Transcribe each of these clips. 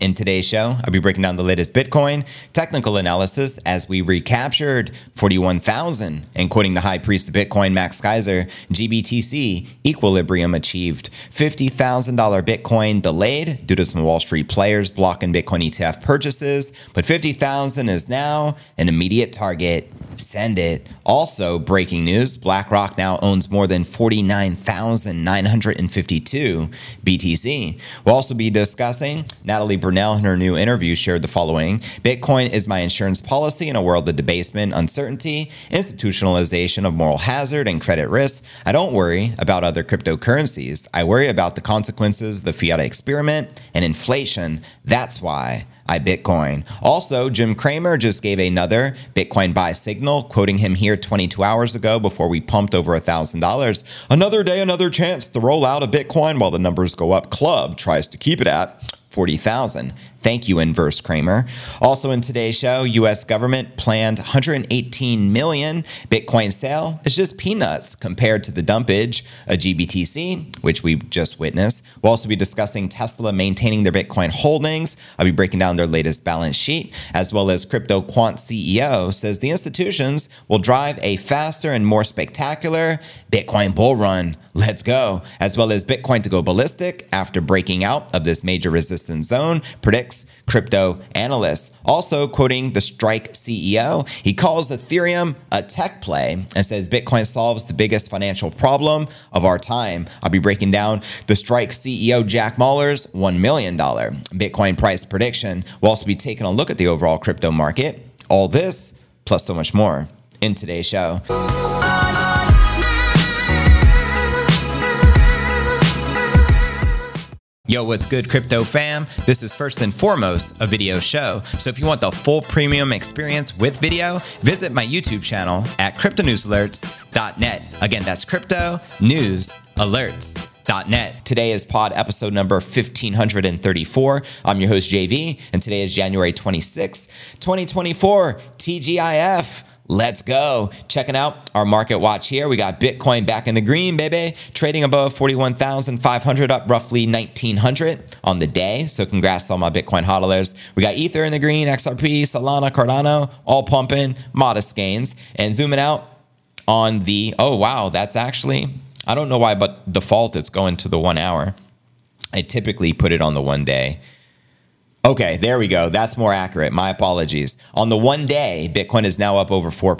In today's show, I'll be breaking down the latest Bitcoin technical analysis as we recaptured 41,000 and quoting the high priest of Bitcoin, Max Keiser, GBTC equilibrium achieved. $50,000 Bitcoin delayed due to some Wall Street players blocking Bitcoin ETF purchases, but 50,000 is now an immediate target. Send it. Also, breaking news BlackRock now owns more than 49,952 BTC. We'll also be discussing Natalie Brunell in her new interview shared the following Bitcoin is my insurance policy in a world of debasement, uncertainty, institutionalization of moral hazard, and credit risk. I don't worry about other cryptocurrencies. I worry about the consequences, the fiat experiment, and inflation. That's why I Bitcoin. Also, Jim Cramer just gave another Bitcoin buy signal, quoting him here 22 hours ago before we pumped over $1,000. Another day, another chance to roll out a Bitcoin while the numbers go up. Club tries to keep it at 40,000. Thank you, Inverse Cramer. Also in today's show, U.S. government planned 118 million Bitcoin sale. It's just peanuts compared to the dumpage of GBTC, which we just witnessed. We'll also be discussing Tesla maintaining their Bitcoin holdings. I'll be breaking down their latest balance sheet, as well as Crypto Quant CEO says the institutions will drive a faster and more spectacular Bitcoin bull run. Let's go. As well as Bitcoin to go ballistic after breaking out of this major resistance zone, crypto analysts. Also, quoting the Strike CEO, he calls Ethereum a tech play and says Bitcoin solves the biggest financial problem of our time. I'll be breaking down the Strike CEO Jack Mallers' $1 million Bitcoin price prediction. We'll also be taking a look at the overall crypto market. All this, plus so much more, in today's show. Yo, what's good, crypto fam? This is first and foremost a video show. So if you want the full premium experience with video, visit my YouTube channel at cryptonewsalerts.net. Again, that's crypto news alerts. Net. Today is pod episode number 1534. I'm your host, JV, and today is January 26, 2024, TGIF. Let's go. Checking out our market watch here. We got Bitcoin back in the green, baby. Trading above 41,500, up roughly 1,900 on the day. So congrats to all my Bitcoin hodlers. We got Ether in the green, XRP, Solana, Cardano, all pumping, modest gains. And zooming out on the, oh, wow, that's actually, I don't know why, but default it's going to the one hour. I typically put it on the one day. Okay, there we go. That's more accurate. My apologies. On the one day, Bitcoin is now up over 4%,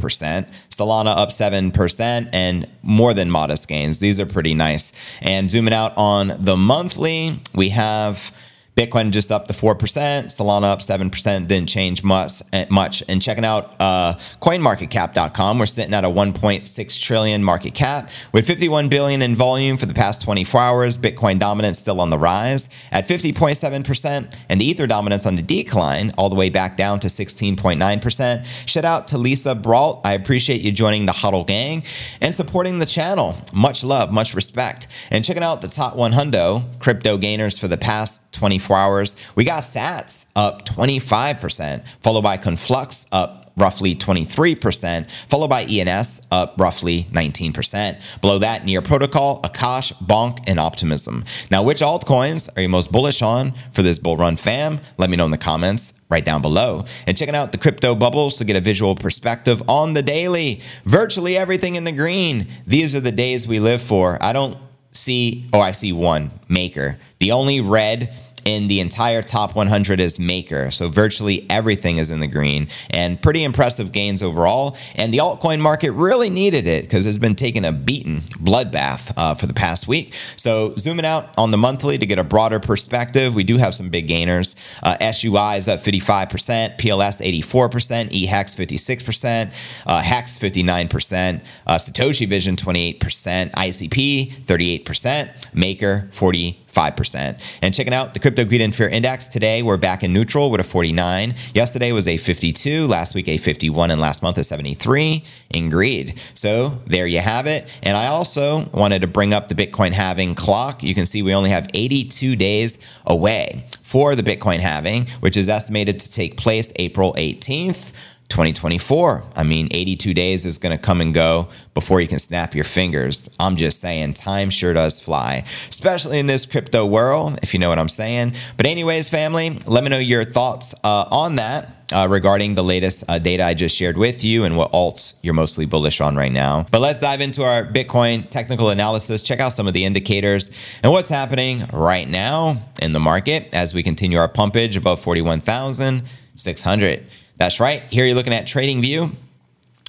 Solana up 7%, and more than modest gains. These are pretty nice. And zooming out on the monthly, we have Bitcoin just up to 4%, Solana up 7%, didn't change much. Eh, much. And checking out uh, coinmarketcap.com, we're sitting at a 1.6 trillion market cap with 51 billion in volume for the past 24 hours. Bitcoin dominance still on the rise at 50.7%, and the Ether dominance on the decline all the way back down to 16.9%. Shout out to Lisa Brault. I appreciate you joining the Hodl Gang and supporting the channel. Much love, much respect. And checking out the top 100 crypto gainers for the past 24 24 hours, we got Sats up 25%, followed by Conflux up roughly 23%, followed by ENS up roughly 19%. Below that, Near Protocol, Akash, Bonk, and Optimism. Now, which altcoins are you most bullish on for this bull run fam? Let me know in the comments right down below. And checking out the crypto bubbles to get a visual perspective on the daily. Virtually everything in the green. These are the days we live for. I don't see, oh, I see one, Maker. The only red in the entire top 100 is Maker. So virtually everything is in the green and pretty impressive gains overall. And the altcoin market really needed it because it's been taking a beaten bloodbath uh, for the past week. So zooming out on the monthly to get a broader perspective, we do have some big gainers. Uh, SUI is up 55%, PLS 84%, EHEX 56%, uh, HEX 59%, uh, Satoshi Vision 28%, ICP 38%, Maker 40 5%. And checking out the Crypto Greed and Fear Index today, we're back in neutral with a 49. Yesterday was a 52, last week a 51, and last month a 73 in greed. So there you have it. And I also wanted to bring up the Bitcoin halving clock. You can see we only have 82 days away for the Bitcoin halving, which is estimated to take place April 18th. 2024. I mean, 82 days is going to come and go before you can snap your fingers. I'm just saying, time sure does fly, especially in this crypto world, if you know what I'm saying. But, anyways, family, let me know your thoughts uh, on that. Uh, regarding the latest uh, data I just shared with you and what alts you're mostly bullish on right now. But let's dive into our Bitcoin technical analysis, check out some of the indicators and what's happening right now in the market as we continue our pumpage above 41,600. That's right. Here you're looking at TradingView.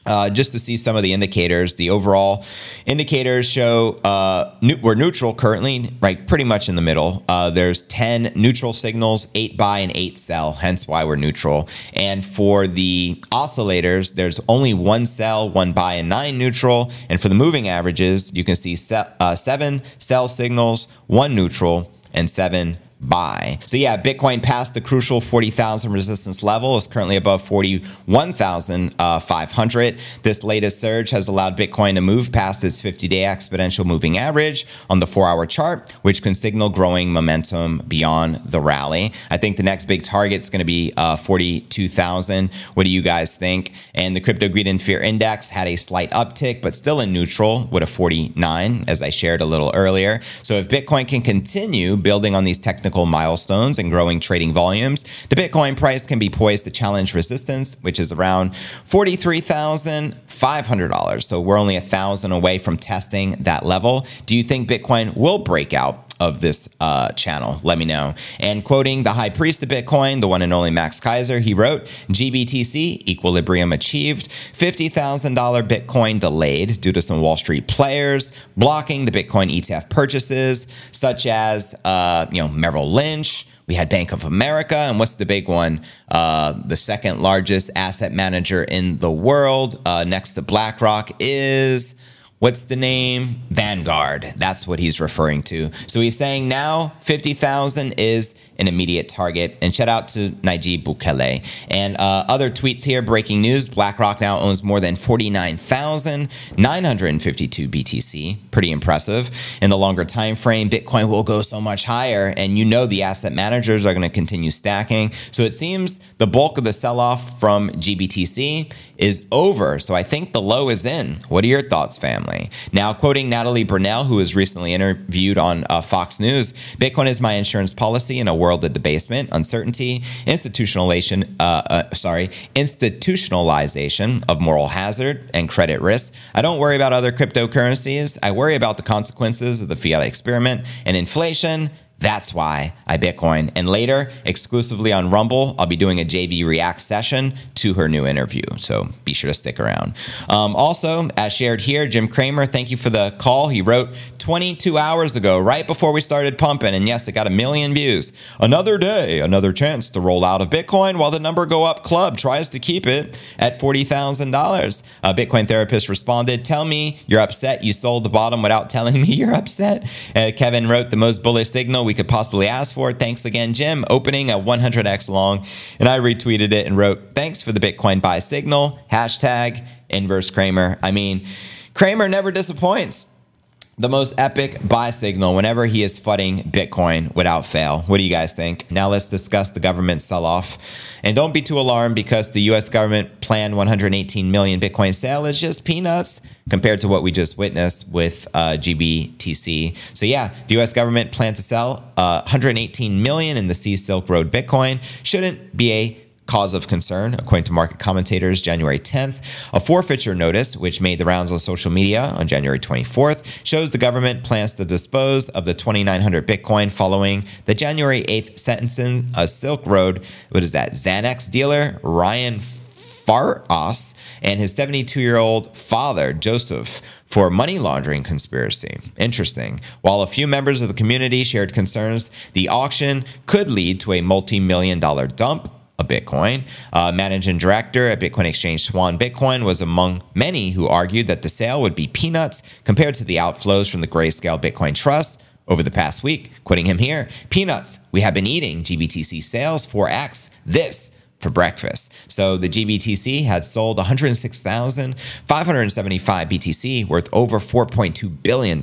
Uh, just to see some of the indicators, the overall indicators show uh, we're neutral currently, right? Pretty much in the middle. Uh, there's 10 neutral signals, eight buy and eight sell, hence why we're neutral. And for the oscillators, there's only one sell, one buy, and nine neutral. And for the moving averages, you can see se- uh, seven sell signals, one neutral, and seven buy. So yeah, Bitcoin passed the crucial 40,000 resistance level. is currently above 41,500. This latest surge has allowed Bitcoin to move past its 50-day exponential moving average on the 4-hour chart, which can signal growing momentum beyond the rally. I think the next big target is going to be uh, 42,000. What do you guys think? And the Crypto Greed and Fear Index had a slight uptick, but still in neutral with a 49, as I shared a little earlier. So if Bitcoin can continue building on these technical technical milestones and growing trading volumes, the Bitcoin price can be poised to challenge resistance, which is around $43,500. So we're only a thousand away from testing that level. Do you think Bitcoin will break out of this uh, channel? Let me know. And quoting the high priest of Bitcoin, the one and only Max Keiser, he wrote GBTC equilibrium achieved, $50,000 Bitcoin delayed due to some Wall Street players blocking the Bitcoin ETF purchases, such as uh, you know Merrill Lynch. We had Bank of America. And what's the big one? Uh, the second largest asset manager in the world, uh, next to BlackRock, is what's the name? Vanguard. That's what he's referring to. So he's saying now 50,000 is an immediate target. And shout out to Nayib Bukele. And uh, other tweets here breaking news BlackRock now owns more than 49,952 BTC. Pretty impressive. In the longer time frame, Bitcoin will go so much higher. And you know the asset managers are going to continue stacking. So it seems the bulk of the sell off from GBTC is over. So I think the low is in. What are your thoughts, family? Now, quoting Natalie Brunell, who was recently interviewed on uh, Fox News Bitcoin is my insurance policy in a world of debasement, uncertainty, institutionalization, uh, uh, sorry, institutionalization of moral hazard and credit risk. I don't worry about other cryptocurrencies. I worry about the consequences of the fiat experiment and inflation that's why I Bitcoin. And later, exclusively on Rumble, I'll be doing a JV React session to her new interview. So be sure to stick around. Um, also, as shared here, Jim Cramer, thank you for the call. He wrote 22 hours ago, right before we started pumping. And yes, it got a million views. Another day, another chance to roll out of Bitcoin while the number go up club tries to keep it at $40,000. A Bitcoin therapist responded, Tell me you're upset you sold the bottom without telling me you're upset. Uh, Kevin wrote, The most bullish signal we could possibly ask for. Thanks again, Jim. Opening a 100x long. And I retweeted it and wrote, thanks for the Bitcoin buy signal. Hashtag inverse Cramer. I mean, Cramer never disappoints the most epic buy signal whenever he is fudding Bitcoin without fail. What do you guys think? Now let's discuss the government sell off. And don't be too alarmed because the US government planned 118 million Bitcoin sale is just peanuts compared to what we just witnessed with uh, GBTC. So yeah, the US government planned to sell uh, 118 million in the Sea Silk Road Bitcoin. Shouldn't be a cause of concern, according to market commentators, January 10th. A forfeiture notice, which made the rounds on social media on January 24th, shows the government plans to dispose of the 2,900 Bitcoin following the January 8th sentencing of Silk Road, what is that, Xanax dealer, Ryan Farace, and his 72 year old father, Joseph, for money laundering conspiracy. Interesting. While a few members of the community shared concerns, the auction could lead to a multi million dollar dump a Bitcoin. Uh, managing director at Bitcoin exchange Swan Bitcoin was among many who argued that the sale would be peanuts compared to the outflows from the Grayscale Bitcoin Trust over the past week. Quoting him here, peanuts. We have been eating GBTC sales 4x. This for breakfast. So the GBTC had sold 106,575 BTC worth over $4.2 billion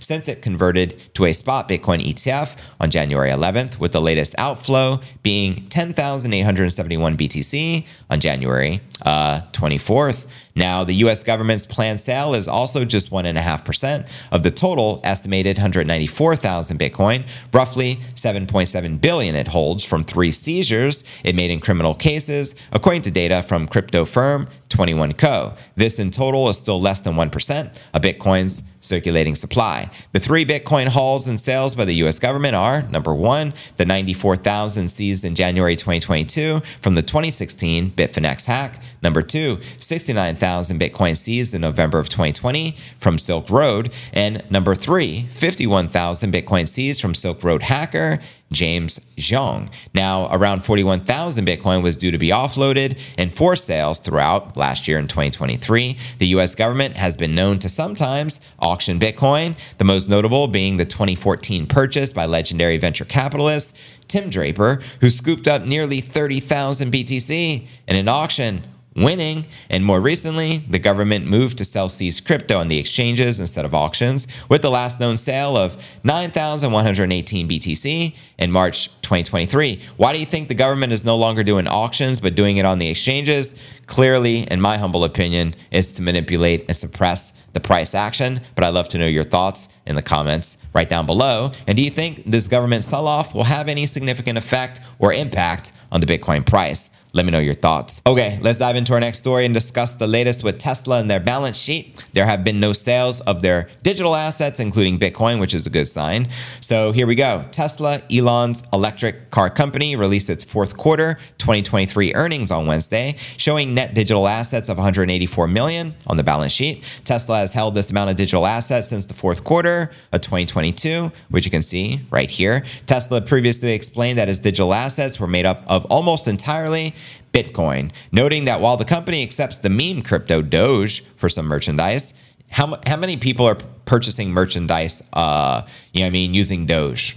since it converted to a spot Bitcoin ETF on January 11th, with the latest outflow being 10,871 BTC on January uh, 24th. Now, the US government's planned sale is also just 1.5% of the total estimated 194,000 Bitcoin, roughly 7.7 billion it holds from three seizures it made in criminal cases, according to data from crypto firm 21Co. This in total is still less than 1% of Bitcoin's circulating supply. The three Bitcoin hauls and sales by the US government are number one, the 94,000 seized in January 2022 from the 2016 Bitfinex hack. Number two, 69,000 Bitcoin seized in November of 2020 from Silk Road. And number three, 51,000 Bitcoin seized from Silk Road hacker James Zhong. Now, around 41,000 Bitcoin was due to be offloaded and forced sales throughout last year in 2023. The US government has been known to sometimes auction Bitcoin, the most notable being the 2014 purchase by legendary venture capitalist Tim Draper, who scooped up nearly 30,000 BTC in an auction winning. And more recently, the government moved to sell seized crypto on the exchanges instead of auctions, with the last known sale of 9,118 BTC in March 2023. Why do you think the government is no longer doing auctions but doing it on the exchanges? Clearly, in my humble opinion, is to manipulate and suppress the price action. But I'd love to know your thoughts in the comments right down below. And do you think this government sell off will have any significant effect or impact on the Bitcoin price? Let me know your thoughts. Okay, let's dive into our next story and discuss the latest with Tesla and their balance sheet. There have been no sales of their digital assets, including Bitcoin, which is a good sign. So here we go. Tesla, Elon's electric car company, released its fourth quarter 2023 earnings on Wednesday, showing net digital assets of 184 million on the balance sheet. Tesla has held this amount of digital assets since the fourth quarter of 2022, which you can see right here. Tesla previously explained that its digital assets were made up of almost entirely Bitcoin, noting that while the company accepts the meme crypto Doge for some merchandise, how, how many people are purchasing merchandise, uh, you know I mean, using Doge?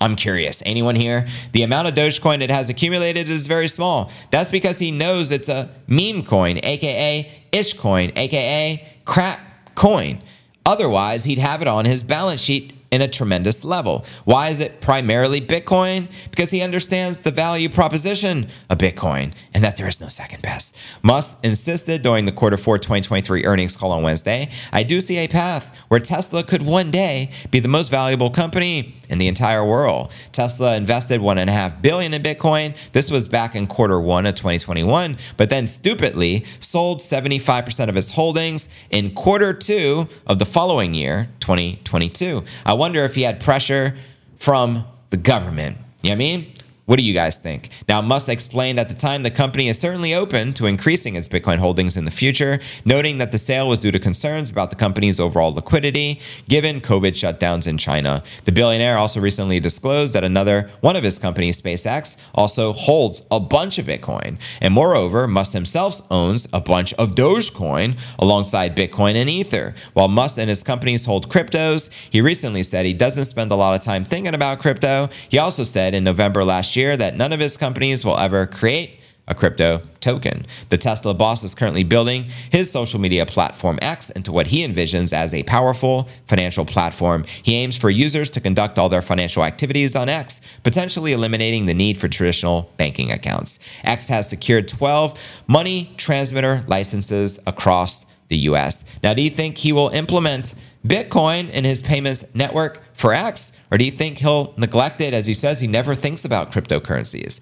I'm curious. Anyone here? The amount of Dogecoin it has accumulated is very small. That's because he knows it's a meme coin, aka ish coin, aka crap coin. Otherwise, he'd have it on his balance sheet in a tremendous level. Why is it primarily Bitcoin? Because he understands the value proposition of Bitcoin and that there is no second best. Musk insisted during the quarter four 2023 earnings call on Wednesday I do see a path where Tesla could one day be the most valuable company in the entire world. Tesla invested one and a half billion in Bitcoin. This was back in quarter one of 2021, but then stupidly sold 75% of its holdings in quarter two of the following year, 2022. I wonder if he had pressure from the government. You know what I mean? What do you guys think? Now, Musk explained at the time the company is certainly open to increasing its Bitcoin holdings in the future, noting that the sale was due to concerns about the company's overall liquidity given COVID shutdowns in China. The billionaire also recently disclosed that another one of his companies, SpaceX, also holds a bunch of Bitcoin. And moreover, Musk himself owns a bunch of Dogecoin alongside Bitcoin and Ether. While Musk and his companies hold cryptos, he recently said he doesn't spend a lot of time thinking about crypto. He also said in November last year, year that none of his companies will ever create a crypto token. The Tesla boss is currently building his social media platform X into what he envisions as a powerful financial platform. He aims for users to conduct all their financial activities on X, potentially eliminating the need for traditional banking accounts. X has secured 12 money transmitter licenses across the US. Now, do you think he will implement Bitcoin in his payments network for X? Or do you think he'll neglect it as he says he never thinks about cryptocurrencies?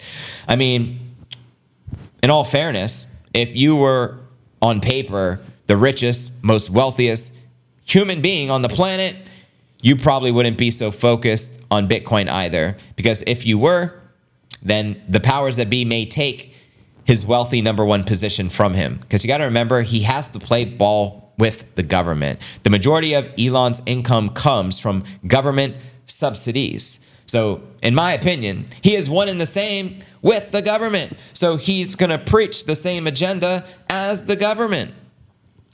I mean, in all fairness, if you were on paper the richest, most wealthiest human being on the planet, you probably wouldn't be so focused on Bitcoin either. Because if you were, then the powers that be may take his wealthy number one position from him. Because you got to remember, he has to play ball with the government. The majority of Elon's income comes from government subsidies. So, in my opinion, he is one and the same with the government. So, he's going to preach the same agenda as the government,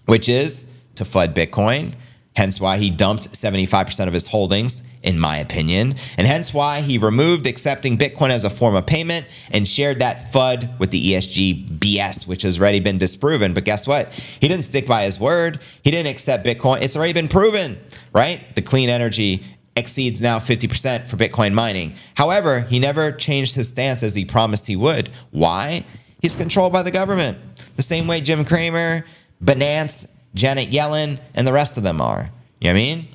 which is to flood Bitcoin, hence why he dumped 75% of his holdings, in my opinion, and hence why he removed accepting Bitcoin as a form of payment and shared that FUD with the ESG BS, which has already been disproven. But guess what? He didn't stick by his word. He didn't accept Bitcoin. It's already been proven, right? The clean energy exceeds now 50% for Bitcoin mining. However, he never changed his stance as he promised he would. Why? He's controlled by the government, the same way Jim Cramer, Binance, Janet Yellen, and the rest of them are. You know what I mean?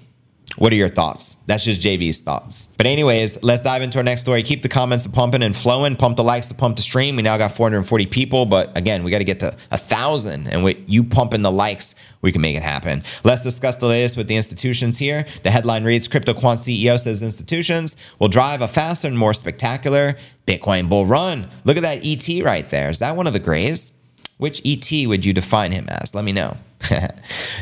What are your thoughts? That's just JV's thoughts. But anyways, let's dive into our next story. Keep the comments pumping and flowing. Pump the likes to pump the stream. We now got 440 people, but again, we got to get to a thousand. And with you pumping the likes, we can make it happen. Let's discuss the latest with the institutions here. The headline reads: Crypto Quant CEO says institutions will drive a faster and more spectacular Bitcoin bull run. Look at that ET right there. Is that one of the grays? Which ET would you define him as? Let me know.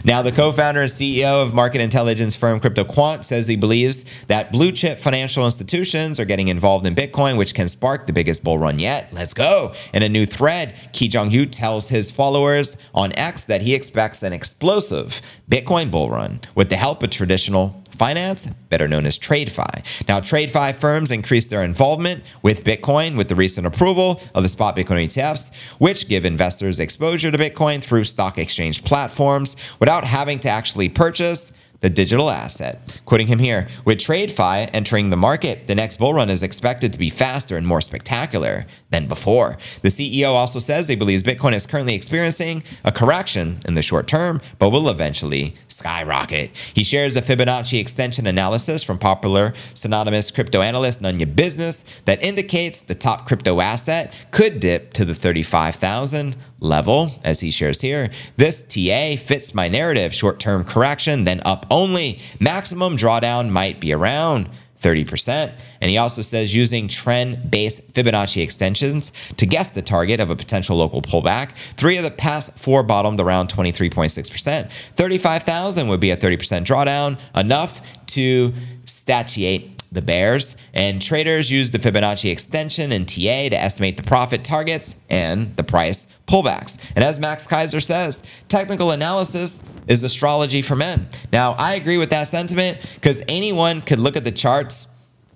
now, the co founder and CEO of market intelligence firm CryptoQuant says he believes that blue chip financial institutions are getting involved in Bitcoin, which can spark the biggest bull run yet. Let's go. In a new thread, Ki Young Ju tells his followers on X that he expects an explosive Bitcoin bull run with the help of traditional finance, better known as TradFi. Now, TradFi firms increased their involvement with Bitcoin with the recent approval of the spot Bitcoin ETFs, which give investors exposure to Bitcoin through stock exchange platforms without having to actually purchase the digital asset. Quoting him here, with TradFi entering the market, the next bull run is expected to be faster and more spectacular than before. The CEO also says he believes Bitcoin is currently experiencing a correction in the short term, but will eventually skyrocket. He shares a Fibonacci extension analysis from popular synonymous crypto analyst Nanya Business that indicates the top crypto asset could dip to the 35,000 level, as he shares here. This TA fits my narrative short term correction, then up only. Maximum drawdown might be around 30%. And he also says using trend based Fibonacci extensions to guess the target of a potential local pullback. Three of the past four bottomed around 23.6%. 35,000 would be a 30% drawdown, enough to statiate the bears, and traders use the Fibonacci extension and TA to estimate the profit targets and the price pullbacks. And as Max Keiser says, technical analysis is astrology for men. Now, I agree with that sentiment because anyone could look at the charts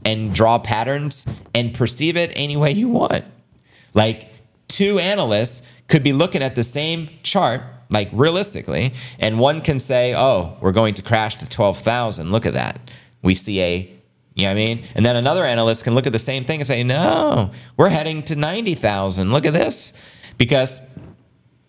and draw patterns and perceive it any way you want. Like, two analysts could be looking at the same chart like realistically, and one can say, "Oh, we're going to crash to 12,000. Look at that. We see a you know what I mean? And then another analyst can look at the same thing and say, no, we're heading to 90,000. Look at this. Because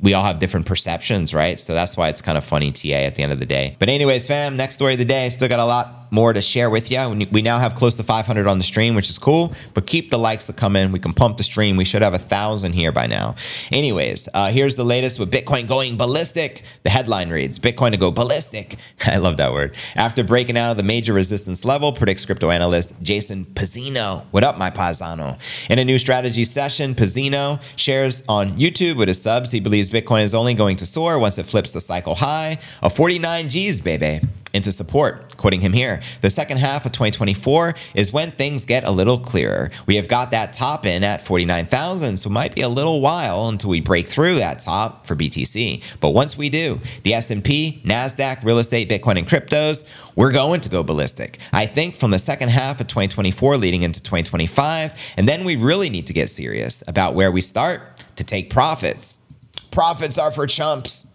we all have different perceptions, right? So that's why it's kind of funny, TA, at the end of the day. But, anyways, fam, next story of the day. Still got a lot more to share with you. We now have close to 500 on the stream, which is cool. But keep the likes to come in. We can pump the stream. We should have a thousand here by now. Anyways, uh, here's the latest with Bitcoin going ballistic. The headline reads Bitcoin to go ballistic. I love that word. After breaking out of the major resistance level, predicts crypto analyst Jason Pizzino. What up, my paisano? In a new strategy session, Pizzino shares on YouTube with his subs. He believes Bitcoin is only going to soar once it flips the cycle high of 49 G's, baby into support. Quoting him here, the second half of 2024 is when things get a little clearer. We have got that top in at 49,000, so it might be a little while until we break through that top for BTC. But once we do, the S&P, Nasdaq, real estate, Bitcoin and cryptos, we're going to go ballistic. I think from the second half of 2024 leading into 2025, and then we really need to get serious about where we start to take profits. Profits are for chumps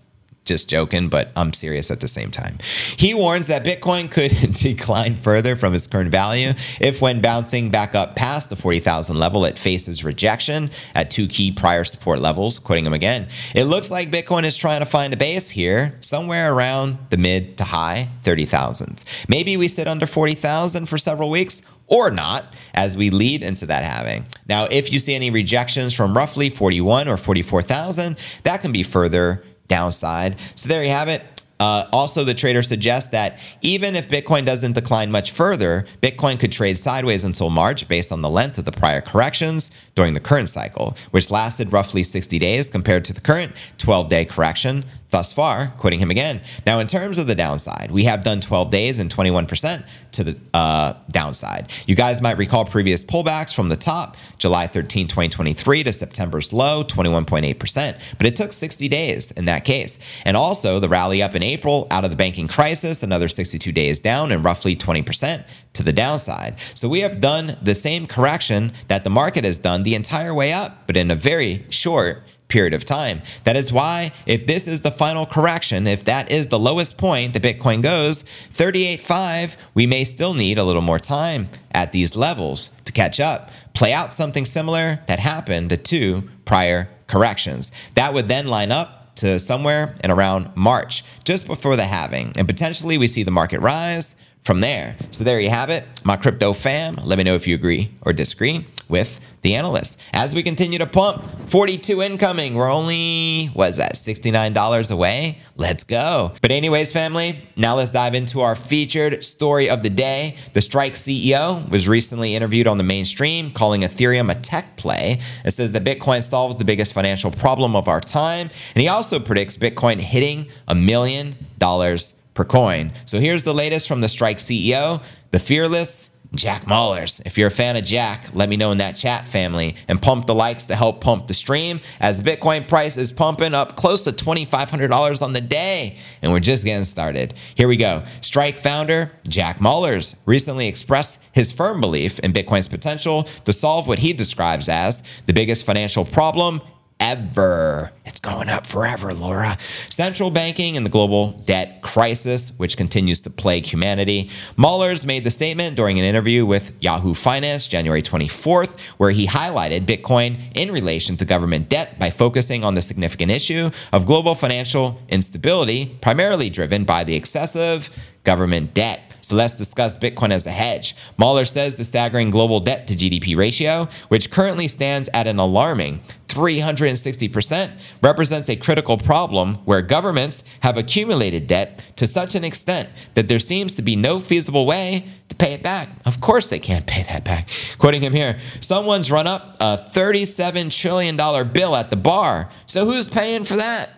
just joking, but I'm serious at the same time. He warns that Bitcoin could decline further from its current value if, when bouncing back up past the 40,000 level, it faces rejection at two key prior support levels. Quoting him again, it looks like Bitcoin is trying to find a base here, somewhere around the mid to high 30,000s. Maybe we sit under 40,000 for several weeks or not as we lead into that halving. Now, if you see any rejections from roughly 41 or 44,000, that can be further downside. So there you have it. Uh, also, the trader suggests that even if Bitcoin doesn't decline much further, Bitcoin could trade sideways until March based on the length of the prior corrections during the current cycle, which lasted roughly 60 days compared to the current 12 day correction thus far, quoting him again. Now, in terms of the downside, we have done 12 days and 21% to the uh, downside. You guys might recall previous pullbacks from the top, July 13, 2023 to September's low, 21.8%, but it took 60 days in that case. And also the rally up in April out of the banking crisis, another 62 days down and roughly 20% to the downside. So we have done the same correction that the market has done the entire way up, but in a very short period of time. That is why, if this is the final correction, if that is the lowest point the Bitcoin goes, 38.5, we may still need a little more time at these levels to catch up, play out something similar that happened to two prior corrections. That would then line up to somewhere in around March, just before the halving. And potentially we see the market rise from there. So there you have it, my crypto fam. Let me know if you agree or disagree with the analysts. As we continue to pump, 42 incoming. We're only, what is that, $69 away? Let's go. But, anyways, family, now let's dive into our featured story of the day. The Strike CEO was recently interviewed on the mainstream, calling Ethereum a tech play. It says that Bitcoin solves the biggest financial problem of our time. And he also predicts Bitcoin hitting a million dollars per coin. So here's the latest from the Strike CEO, the fearless Jack Mallers. If you're a fan of Jack, let me know in that chat family and pump the likes to help pump the stream as Bitcoin price is pumping up close to $2,500 on the day. And we're just getting started. Here we go. Strike founder Jack Mallers recently expressed his firm belief in Bitcoin's potential to solve what he describes as the biggest financial problem ever. It's going up forever, Laura. Central banking and the global debt crisis, which continues to plague humanity. Mallers made the statement during an interview with Yahoo Finance January 24th, where he highlighted Bitcoin in relation to government debt by focusing on the significant issue of global financial instability, primarily driven by the excessive government debt. So let's discuss Bitcoin as a hedge. Mallers says the staggering global debt to GDP ratio, which currently stands at an alarming 360%, represents a critical problem where governments have accumulated debt to such an extent that there seems to be no feasible way to pay it back. Of course, they can't pay that back. Quoting him here someone's run up a $37 trillion bill at the bar. So who's paying for that?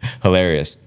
Hilarious.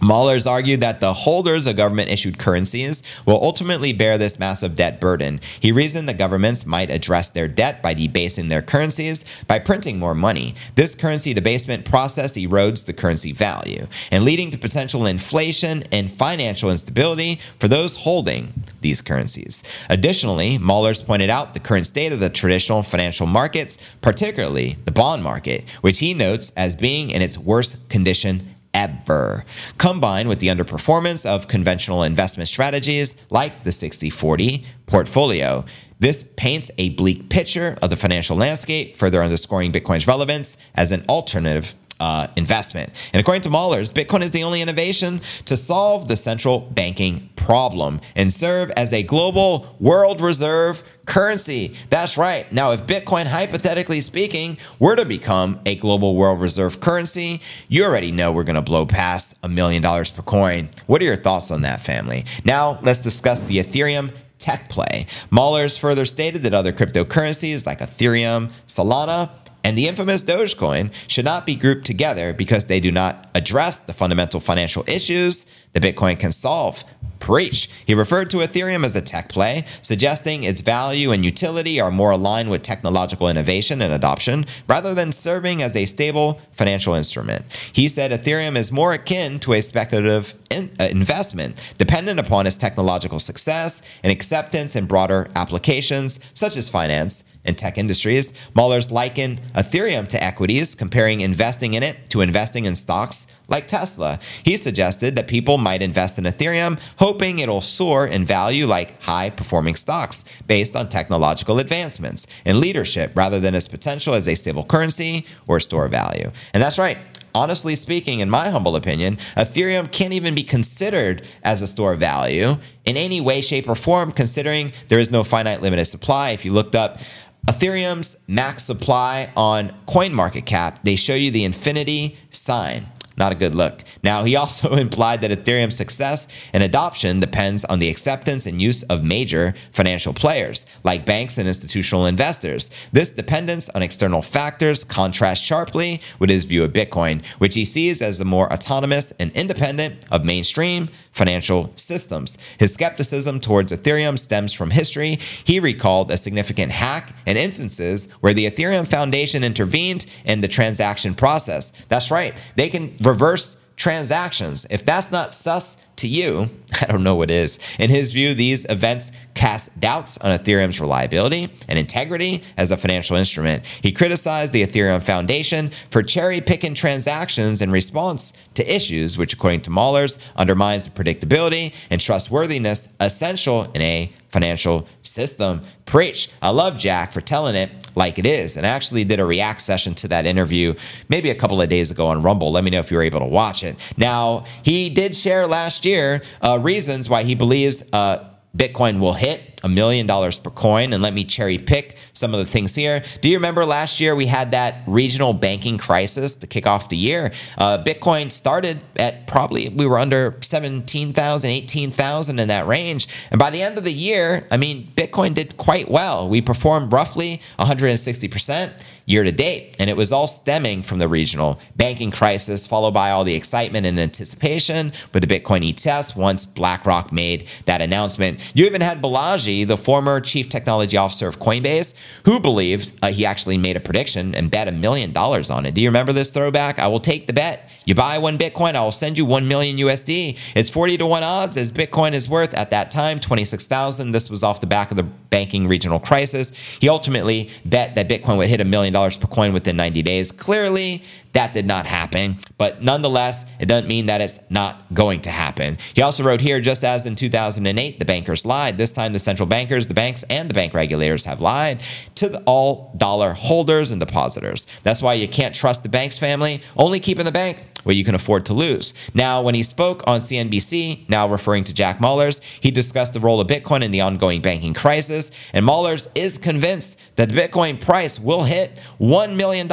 Mallers argued that the holders of government issued currencies will ultimately bear this massive debt burden. He reasoned that governments might address their debt by debasing their currencies by printing more money. This currency debasement process erodes the currency value and leading to potential inflation and financial instability for those holding these currencies. Additionally, Mallers pointed out the current state of the traditional financial markets, particularly the bond market, which he notes as being in its worst condition ever, combined with the underperformance of conventional investment strategies like the 60 40 portfolio. This paints a bleak picture of the financial landscape, further underscoring Bitcoin's relevance as an alternative uh, investment. And according to Mallers, Bitcoin is the only innovation to solve the central banking problem and serve as a global world reserve currency. That's right. Now, if Bitcoin, hypothetically speaking, were to become a global world reserve currency, you already know we're going to blow past a million dollars per coin. What are your thoughts on that, family? Now, let's discuss the Ethereum tech play. Mallers further stated that other cryptocurrencies like Ethereum, Solana, and the infamous Dogecoin should not be grouped together because they do not address the fundamental financial issues that Bitcoin can solve. Preach. He referred to Ethereum as a tech play, suggesting its value and utility are more aligned with technological innovation and adoption rather than serving as a stable financial instrument. He said Ethereum is more akin to a speculative in, uh, investment, dependent upon its technological success and acceptance in broader applications such as finance and tech industries. Mallers likened Ethereum to equities, comparing investing in it to investing in stocks like Tesla. He suggested that people might invest in Ethereum, hoping it'll soar in value like high performing stocks based on technological advancements and leadership rather than its potential as a stable currency or store of value. And that's right honestly speaking, in my humble opinion, Ethereum can't even be considered as a store of value in any way, shape, or form, considering there is no finite limited supply. If you looked up Ethereum's max supply on CoinMarketCap, they show you the infinity sign. Not a good look. Now, he also implied that Ethereum's success and adoption depends on the acceptance and use of major financial players, like banks and institutional investors. This dependence on external factors contrasts sharply with his view of Bitcoin, which he sees as the more autonomous and independent of mainstream financial systems. His skepticism towards Ethereum stems from history. He recalled a significant hack and instances where the Ethereum Foundation intervened in the transaction process. That's right, they can reverse transactions. If that's not sus to you, I don't know what is. In his view, these events cast doubts on Ethereum's reliability and integrity as a financial instrument. He criticized the Ethereum Foundation for cherry picking transactions in response to issues, which, according to Mallers, undermines the predictability and trustworthiness essential in a financial system. Preach. I love Jack for telling it like it is. And I actually did a react session to that interview maybe a couple of days ago on Rumble. Let me know if you were able to watch it. Now, he did share last year uh, reasons why he believes uh, Bitcoin will hit a million dollars per coin. And let me cherry pick some of the things here. Do you remember last year we had that regional banking crisis to kick off the year? Uh, Bitcoin started at probably, we were under 17,000, 18,000 in that range. And by the end of the year, I mean, Bitcoin did quite well. We performed roughly 160% year to date. And it was all stemming from the regional banking crisis, followed by all the excitement and anticipation with the Bitcoin ETFs once BlackRock made that announcement. You even had Balaji, the former chief technology officer of Coinbase, who believed uh, he actually made a prediction and bet a million dollars on it. Do you remember this throwback? I will take the bet. You buy one Bitcoin, I will send you 1 million USD. It's 40 to 1 odds as Bitcoin is worth at that time 26,000. This was off the back of the banking regional crisis. He ultimately bet that Bitcoin would hit a million dollars per coin within 90 days. Clearly, that did not happen, but nonetheless, it doesn't mean that it's not going to happen. He also wrote here just as in 2008, the bankers lied. This time, the central bankers, the banks, and the bank regulators have lied to the all dollar holders and depositors. That's why you can't trust the bank's family, only keep in the bank what you can afford to lose. Now, when he spoke on CNBC, now referring to Jack Mallers, he discussed the role of Bitcoin in the ongoing banking crisis. And Mallers is convinced that the Bitcoin price will hit $1 million,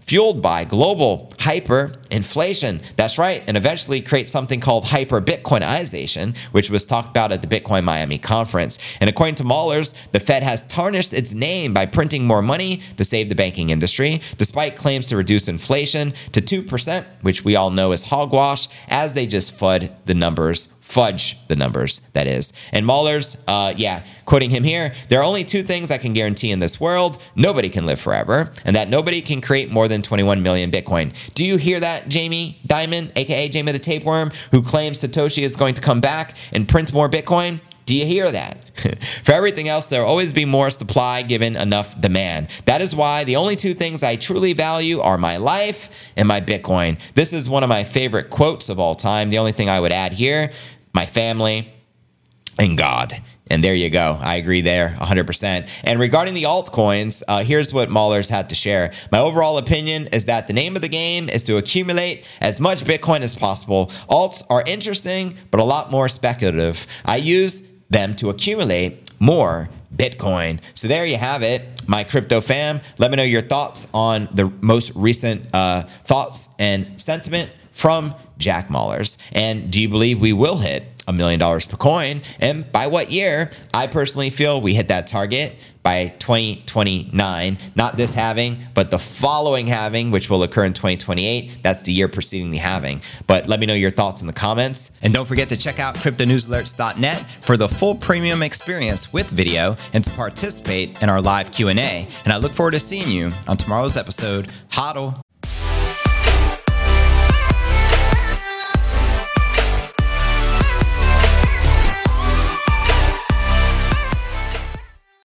fueled by global hyperinflation. That's right, and eventually create something called hyper Bitcoinization, which was talked about at the Bitcoin Miami conference. And according to Mallers, the Fed has tarnished its name by printing more money to save the banking industry, despite claims to reduce inflation to 2%, which we all know is hogwash, as they just fud the numbers, fudge the numbers, that is. And Mallers, uh, yeah, quoting him here, there are only two things I can guarantee in this world nobody can live forever, and that nobody can create more than 21 million Bitcoin. Do you hear that, Jamie Dimon, aka Jamie the Tapeworm, who claims Satoshi is going to come back and print more Bitcoin? Do you hear that? For everything else, there will always be more supply given enough demand. That is why the only two things I truly value are my life and my Bitcoin. This is one of my favorite quotes of all time. The only thing I would add here my family and God. And there you go. I agree there 100%. And regarding the altcoins, uh, here's what Mallers had to share. My overall opinion is that the name of the game is to accumulate as much Bitcoin as possible. Alts are interesting, but a lot more speculative. I use them to accumulate more Bitcoin. So there you have it, my crypto fam. Let me know your thoughts on the most recent uh, thoughts and sentiment from Jack Mallers. And do you believe we will hit a million dollars per coin. And by what year? I personally feel we hit that target by 2029. Not this halving, but the following halving, which will occur in 2028. That's the year preceding the halving. But let me know your thoughts in the comments. And don't forget to check out cryptonewsalerts.net for the full premium experience with video and to participate in our live Q&A. And I look forward to seeing you on tomorrow's episode. Hodl.